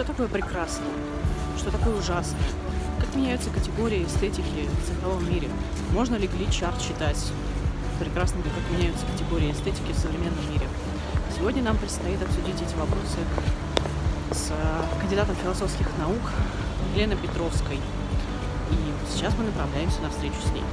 Что такое прекрасное? Что такое ужасное? Как меняются категории эстетики в цифровом мире? Можно ли глич-арт считать прекрасным, как меняются категории эстетики в современном мире? Сегодня нам предстоит обсудить эти вопросы с кандидатом философских наук Еленой Петровской. И сейчас мы направляемся на встречу с ней.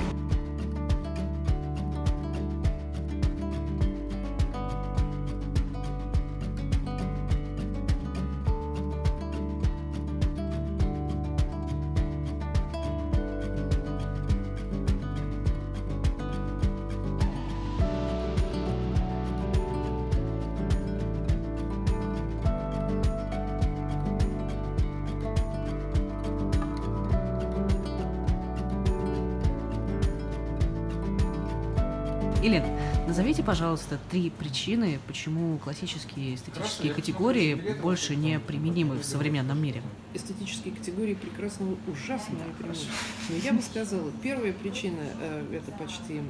Елена, назовите, пожалуйста, три причины, почему классические эстетические категории больше не применимы в современном мире. Эстетические категории прекрасного, ужасного не Но я бы сказала, первая причина, э, это почти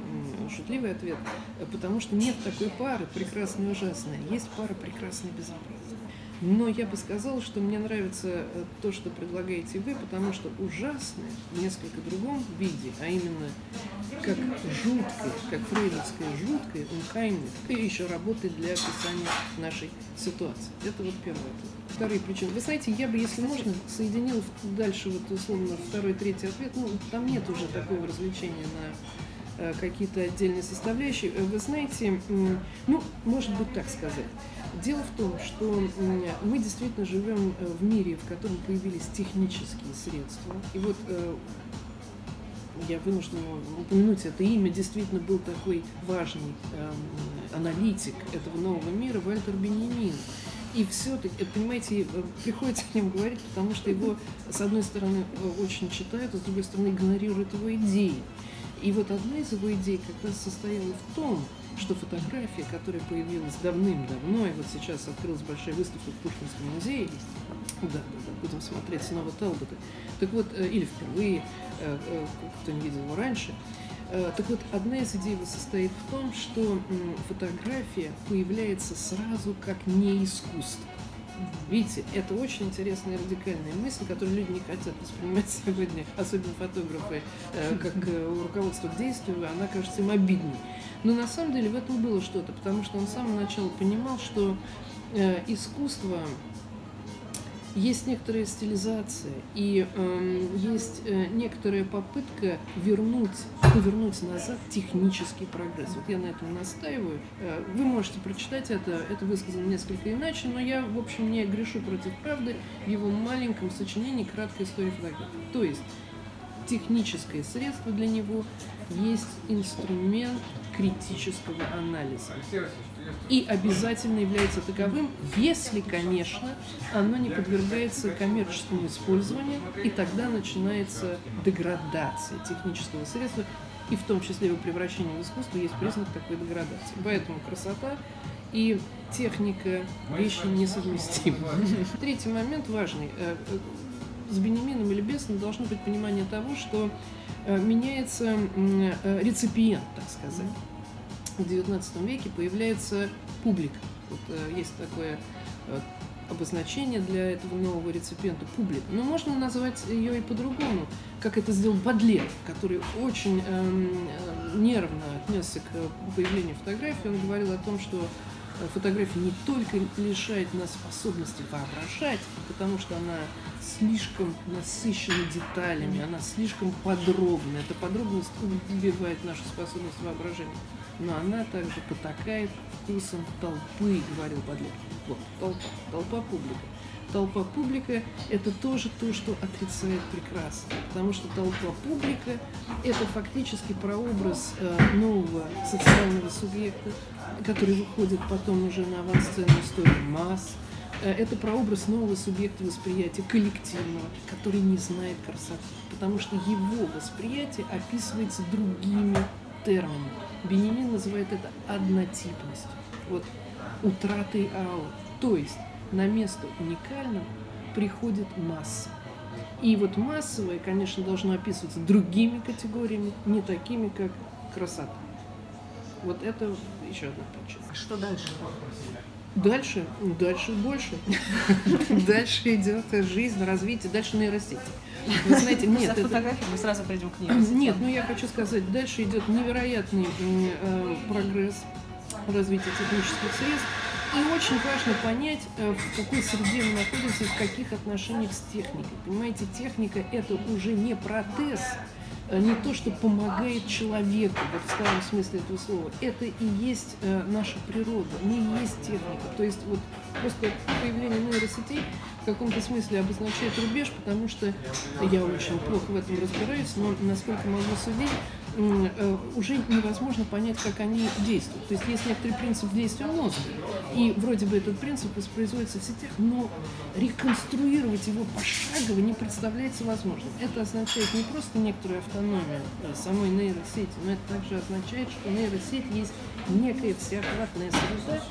шутливый ответ, э, потому что нет такой пары прекрасное и ужасное. Есть пара прекрасное и безобразное. Но я бы сказала, что мне нравится э, то, что предлагаете вы, потому что ужасное в несколько другом виде, а именно как жуткое, как фрейдовское жуткое, унхаймное, и еще работает для описания нашей ситуации. Это вот первое. Вторые причины. Вы знаете, я бы, если можно, соединил дальше вот условно второй, третий ответ. Ну, там нет уже такого развлечения на какие-то отдельные составляющие. Вы знаете, ну, может быть так сказать. Дело в том, что мы действительно живем э, в мире, в котором появились технические средства. И вот э, я вынуждена упомянуть это имя, действительно был такой важный э, аналитик этого нового мира Вальтер Бенемин. И все-таки, понимаете, э, приходится о нем говорить, потому что его, с одной стороны, очень читают, а с другой стороны, игнорируют его идеи. И вот одна из его идей как раз состояла в том, что фотография, которая появилась давным-давно, и вот сейчас открылась большая выставка в Пушкинском музее, да, будем смотреть снова Талбота. Так вот, э, или впервые, э, э, кто не видел его раньше. Так вот, одна из идей состоит в том, что фотография появляется сразу как не искусство. Видите, это очень интересная радикальная мысль, которую люди не хотят воспринимать сегодня, особенно фотографы, как руководство к действию, она кажется им обидной. Но на самом деле в этом было что-то, потому что он с самого начала понимал, что э, искусство есть некоторая стилизация и э, есть э, некоторая попытка вернуть, повернуть назад технический прогресс. Вот я на этом настаиваю. Э, вы можете прочитать это, это высказано несколько иначе, но я, в общем, не грешу против правды в его маленьком сочинении «Краткая история фотографии». То есть техническое средство для него есть инструмент критического анализа. И обязательно является таковым, если, конечно, оно не подвергается коммерческому использованию, и тогда начинается деградация технического средства, и в том числе его превращение в искусство есть признак такой деградации. Поэтому красота и техника вещи несовместимы. Третий момент важный. Э, э, с Бенемином или Бесом должно быть понимание того, что э, меняется реципиент, так сказать в XIX веке появляется публика. Вот, э, есть такое э, обозначение для этого нового реципиента публика. Но можно назвать ее и по-другому, как это сделал Бадлер, который очень эм, э, нервно отнесся к появлению фотографии. Он говорил о том, что фотография не только лишает нас способности воображать, потому что она слишком насыщена деталями, она слишком подробна. Эта подробность убивает нашу способность воображения но она также потакает вкусом толпы, говорил Бадлер. Вот, толпа, толпа публика. Толпа публика – это тоже то, что отрицает прекрасно, потому что толпа публика – это фактически прообраз э, нового социального субъекта, который выходит потом уже на авансцену истории масс, э, это прообраз нового субъекта восприятия коллективного, который не знает красоты, потому что его восприятие описывается другими терминами. Бенемин называет это однотипностью, вот утратой аур. То есть на место уникального приходит масса. И вот массовое, конечно, должно описываться другими категориями, не такими, как красота. Вот это еще одна причина. А что дальше? Дальше, дальше больше. Дальше идет жизнь, развитие, дальше нейросети. Вы знаете, нет. это... фотографии мы сразу придем к ней. Нет, ну я хочу сказать, дальше идет невероятный э, прогресс развития технических средств. И очень важно понять, э, в какой среде мы находимся и в каких отношениях с техникой. Понимаете, техника это уже не протез, Э, не то, что помогает человеку, вот в старом смысле этого слова, это и есть э, наша природа, не есть техника. То есть вот просто появление нейросетей в каком-то смысле обозначает рубеж, потому что я очень плохо в этом разбираюсь, но насколько могу судить, уже невозможно понять, как они действуют. То есть есть некоторый принцип действия мозга, и вроде бы этот принцип воспроизводится в сетях, но реконструировать его пошагово не представляется возможным. Это означает не просто некоторую автономию э, самой нейросети, но это также означает, что нейросеть есть некая всеохватная среда,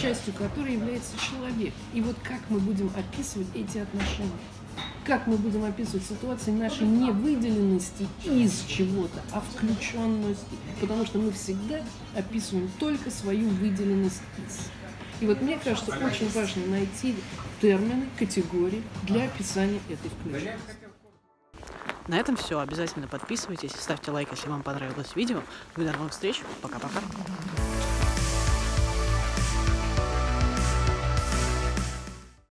частью которой является человек. И вот как мы будем описывать эти отношения? Как мы будем описывать ситуации нашей невыделенности из чего-то, а включенности. Потому что мы всегда описываем только свою выделенность из. И вот мне кажется, очень важно найти термины, категории для описания этой включенности. На этом все. Обязательно подписывайтесь, ставьте лайк, если вам понравилось видео. До новых встреч. Пока-пока.